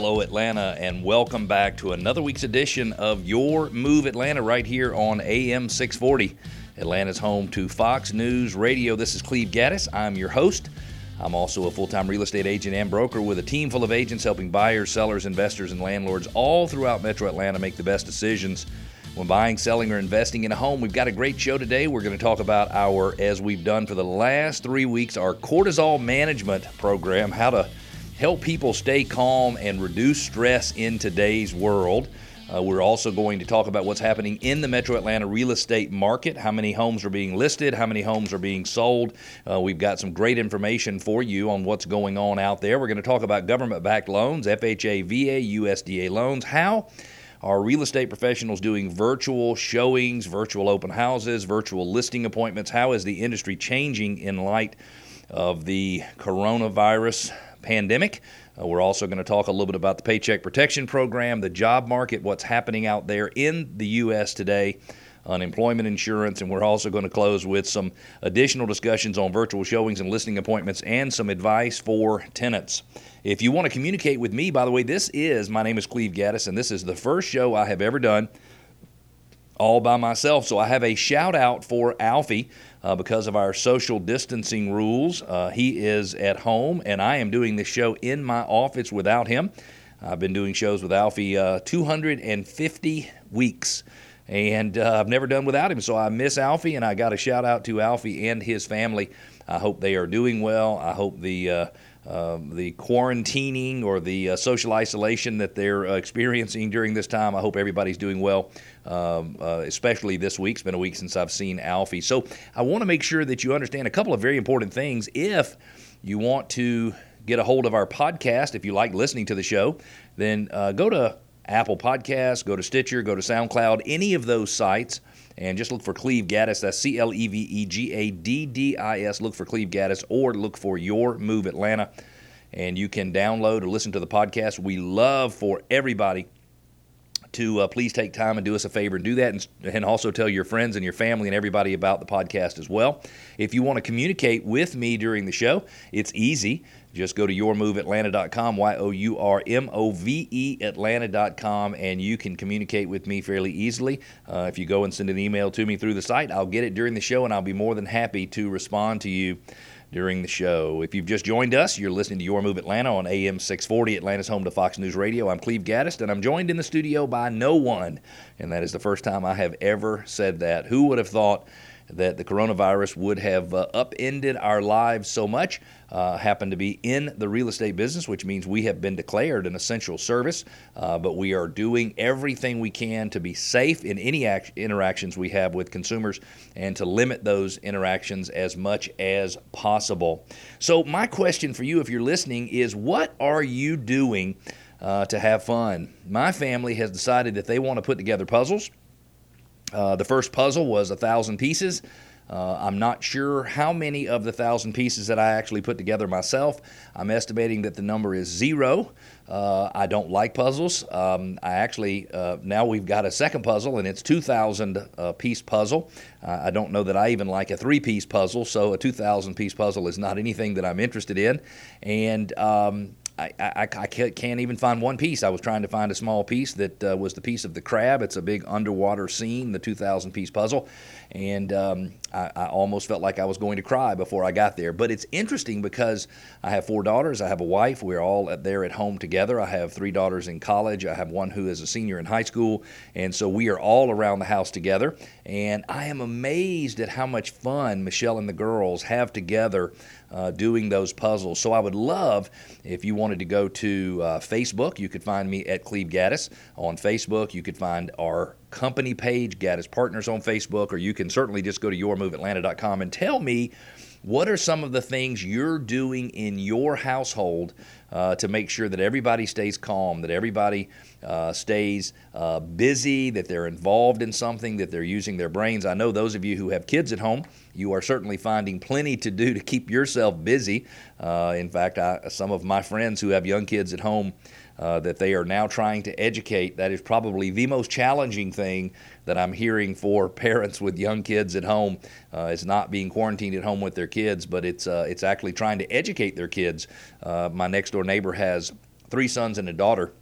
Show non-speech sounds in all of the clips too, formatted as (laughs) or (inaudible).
Hello, Atlanta, and welcome back to another week's edition of Your Move Atlanta right here on AM 640. Atlanta's home to Fox News Radio. This is Cleve Gaddis. I'm your host. I'm also a full time real estate agent and broker with a team full of agents helping buyers, sellers, investors, and landlords all throughout Metro Atlanta make the best decisions when buying, selling, or investing in a home. We've got a great show today. We're going to talk about our, as we've done for the last three weeks, our cortisol management program, how to help people stay calm and reduce stress in today's world. Uh, we're also going to talk about what's happening in the metro Atlanta real estate market, how many homes are being listed, how many homes are being sold. Uh, we've got some great information for you on what's going on out there. We're going to talk about government backed loans, FHA, VA, USDA loans, how are real estate professionals doing virtual showings, virtual open houses, virtual listing appointments? How is the industry changing in light of the coronavirus pandemic. Uh, we're also going to talk a little bit about the Paycheck Protection Program, the job market, what's happening out there in the U.S. today, unemployment insurance, and we're also going to close with some additional discussions on virtual showings and listing appointments and some advice for tenants. If you want to communicate with me, by the way, this is my name is Cleve Gaddis, and this is the first show I have ever done all by myself. So I have a shout out for Alfie uh, because of our social distancing rules. Uh, he is at home, and I am doing this show in my office without him. I've been doing shows with Alfie uh, 250 weeks, and uh, I've never done without him. So I miss Alfie, and I got a shout out to Alfie and his family. I hope they are doing well. I hope the uh, the quarantining or the uh, social isolation that they're uh, experiencing during this time. I hope everybody's doing well, um, uh, especially this week. It's been a week since I've seen Alfie. So I want to make sure that you understand a couple of very important things. If you want to get a hold of our podcast, if you like listening to the show, then uh, go to Apple Podcasts, go to Stitcher, go to SoundCloud, any of those sites and just look for Cleve Gaddis. That's C L E V E G A D D I S. Look for Cleve Gaddis or look for Your Move Atlanta. And you can download or listen to the podcast. We love for everybody to uh, please take time and do us a favor and do that and, and, also tell your friends and your family and everybody about the podcast as well. If you want to communicate with me during the show, it's easy. Just go to yourmoveatlanta.com, Y O U R M O V E Atlanta.com, and you can communicate with me fairly easily. Uh, if you go and send an email to me through the site, I'll get it during the show, and I'll be more than happy to respond to you during the show. If you've just joined us, you're listening to Your Move Atlanta on AM 640, Atlanta's home to Fox News Radio. I'm Cleve Gaddis, and I'm joined in the studio by no one, and that is the first time I have ever said that. Who would have thought? That the coronavirus would have uh, upended our lives so much. Uh, happen to be in the real estate business, which means we have been declared an essential service, uh, but we are doing everything we can to be safe in any act- interactions we have with consumers and to limit those interactions as much as possible. So, my question for you, if you're listening, is what are you doing uh, to have fun? My family has decided that they want to put together puzzles. Uh, the first puzzle was a thousand pieces. Uh, I'm not sure how many of the thousand pieces that I actually put together myself. I'm estimating that the number is zero. Uh, I don't like puzzles. Um, I actually uh, now we've got a second puzzle, and it's 2,000 uh, piece puzzle. I don't know that I even like a three piece puzzle, so a 2,000 piece puzzle is not anything that I'm interested in. And um, I, I, I, can't even find one piece. I was trying to find a small piece that uh, was the piece of the crab. It's a big underwater scene, the 2,000 piece puzzle. And um, I, I, almost felt like I was going to cry before I got there. But it's interesting because I have four daughters. I have a wife. We're all there at home together. I have three daughters in college. I have one who is a senior in high school. And so we are all around the house together. And I am amazed at how much fun Michelle and the girls have together uh, doing those puzzles. So I would love if you wanted to go to uh, Facebook. You could find me at Cleve Gaddis on Facebook. You could find our company page, Gaddis Partners on Facebook, or you can certainly just go to yourmoveatlanta.com and tell me what are some of the things you're doing in your household uh, to make sure that everybody stays calm, that everybody uh, stays uh, busy, that they're involved in something, that they're using their brains. I know those of you who have kids at home, you are certainly finding plenty to do to keep yourself busy. Uh, in fact, I, some of my friends who have young kids at home uh, that they are now trying to educate. That is probably the most challenging thing that I'm hearing for (laughs) parents with young kids at home. Uh, is not being quarantined at home with their kids, but it's uh, it's actually trying to educate their kids. Uh, my next door neighbor has three sons and a daughter.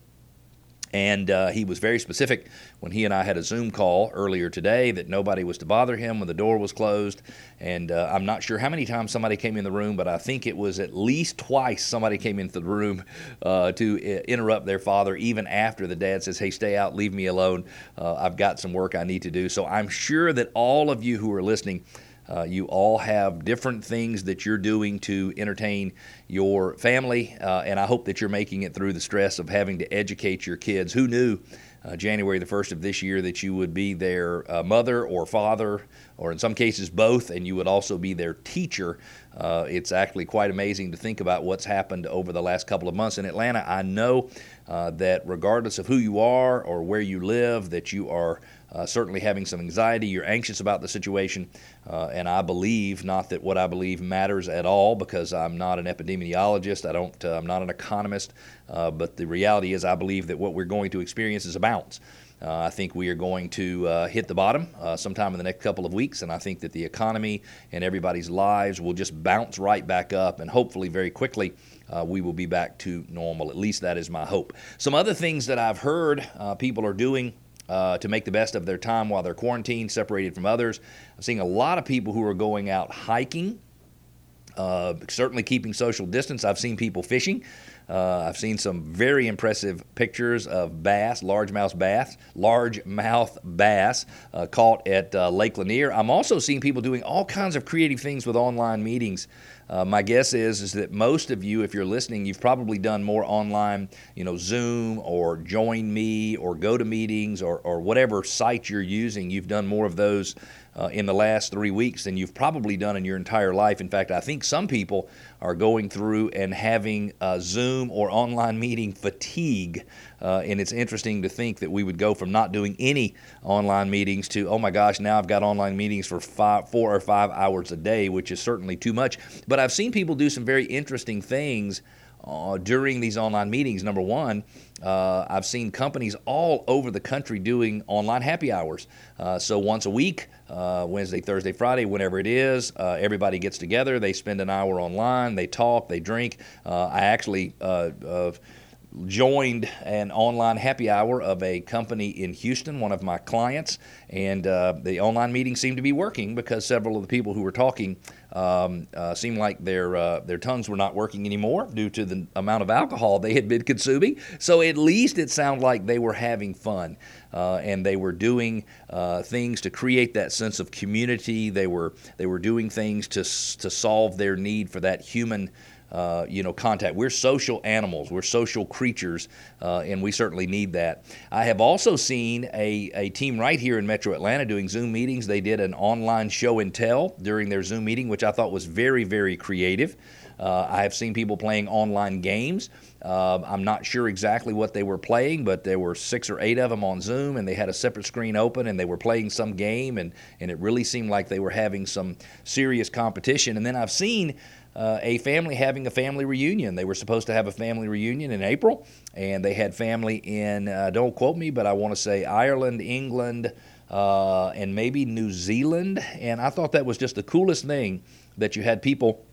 And uh, he was very specific when he and I had a Zoom call earlier today that nobody was to bother him when the door was closed. And uh, I'm not sure how many times somebody came in the room, but I think it was at least twice somebody came into the room uh, to uh, interrupt their father, even after the dad says, Hey, stay out, leave me alone. Uh, I've got some work I need to do. So I'm sure that all of you who are listening, uh, you all have different things that you're doing to entertain your family, uh, and I hope that you're making it through the stress of having to educate your kids. Who knew uh, January the 1st of this year that you would be their uh, mother or father, or in some cases both, and you would also be their teacher? Uh, it's actually quite amazing to think about what's happened over the last couple of months in Atlanta. I know uh, that regardless of who you are or where you live, that you are uh, certainly having some anxiety. You're anxious about the situation. Uh, and I believe, not that what I believe matters at all, because I'm not an epidemiologist, I don't, uh, I'm not an economist, uh, but the reality is, I believe that what we're going to experience is a bounce. Uh, I think we are going to uh, hit the bottom uh, sometime in the next couple of weeks, and I think that the economy and everybody's lives will just bounce right back up, and hopefully very quickly uh, we will be back to normal. At least that is my hope. Some other things that I've heard uh, people are doing uh, to make the best of their time while they're quarantined, separated from others. I'm seeing a lot of people who are going out hiking, uh, certainly keeping social distance. I've seen people fishing. Uh, I've seen some very impressive pictures of bass, largemouth bass, largemouth bass uh, caught at uh, Lake Lanier. I'm also seeing people doing all kinds of creative things with online meetings. Uh, my guess is is that most of you, if you're listening, you've probably done more online, you know, Zoom or Join Me or GoToMeetings or, or whatever site you're using. You've done more of those uh, in the last three weeks than you've probably done in your entire life. In fact, I think some people are going through and having Zoom or online meeting fatigue. Uh, and it's interesting to think that we would go from not doing any online meetings to, oh my gosh, now I've got online meetings for five, four or five hours a day, which is certainly too much. But I've seen people do some very interesting things uh, during these online meetings. Number one, uh, I've seen companies all over the country doing online happy hours. Uh, so once a week, uh, Wednesday, Thursday, Friday, whenever it is, uh, everybody gets together. They spend an hour online. They talk. They drink. Uh, I actually joined an online happy hour of a company in Houston, one of my clients, and uh, the online meeting seemed to be working because several of the people who were talking um, uh, seemed like their uh, their tongues were not working anymore due to the amount of alcohol they had been consuming. So at least it sounded like they were having fun. Uh, and they were doing uh, things to create that sense of community. They were they were doing things to to solve their need for that human uh, you know, contact. We're social animals. We're social creatures, uh, and we certainly need that. I have also seen a, a team right here in Metro Atlanta doing Zoom meetings. They did an online show and tell during their Zoom meeting, which I thought was very, very creative. Uh, I have seen people playing online games. Uh, I'm not sure exactly what they were playing, but there were six or eight of them on Zoom, and they had a separate screen open, and they were playing some game, and, and it really seemed like they were having some serious competition. And then I've seen uh, a family having a family reunion. They were supposed to have a family reunion in April, and they had family in, uh, don't quote me, but I want to say Ireland, England, uh, and maybe New Zealand. And I thought that was just the coolest thing that you had people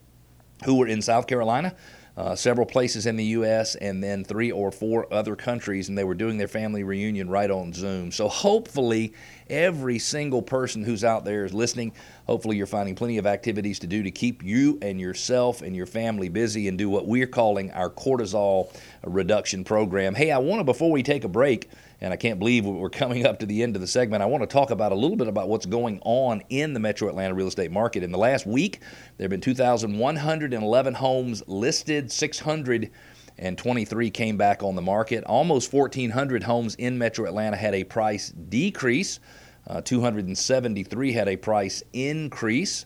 who were in South Carolina uh, several places in the U.S. and then three or four other countries, and they were doing their family reunion right on Zoom. So hopefully, every single person who's out there is listening. Hopefully, you're finding plenty of activities to do to keep you and yourself and your family busy and do what we're calling our cortisol reduction program. Hey, I want to, before we take a break, and I can't believe we're coming up to the end of the segment. I want to talk about a little bit about what's going on in the metro Atlanta real estate market. In the last week, there have been 2,111 homes listed, 623 came back on the market. Almost 1,400 homes in metro Atlanta had a price decrease, uh, 273 had a price increase.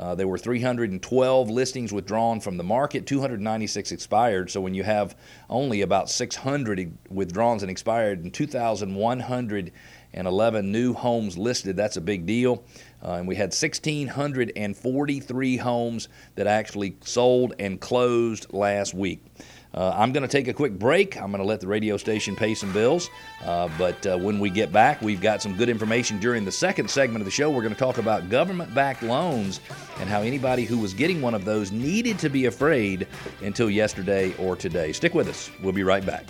Uh, there were 312 listings withdrawn from the market, 296 expired. So when you have only about 600 withdrawals and expired and 2,111 new homes listed, that's a big deal. Uh, and we had 1,643 homes that actually sold and closed last week. Uh, I'm going to take a quick break. I'm going to let the radio station pay some bills. Uh, but uh, when we get back, we've got some good information during the second segment of the show. We're going to talk about government backed loans and how anybody who was getting one of those needed to be afraid until yesterday or today. Stick with us. We'll be right back.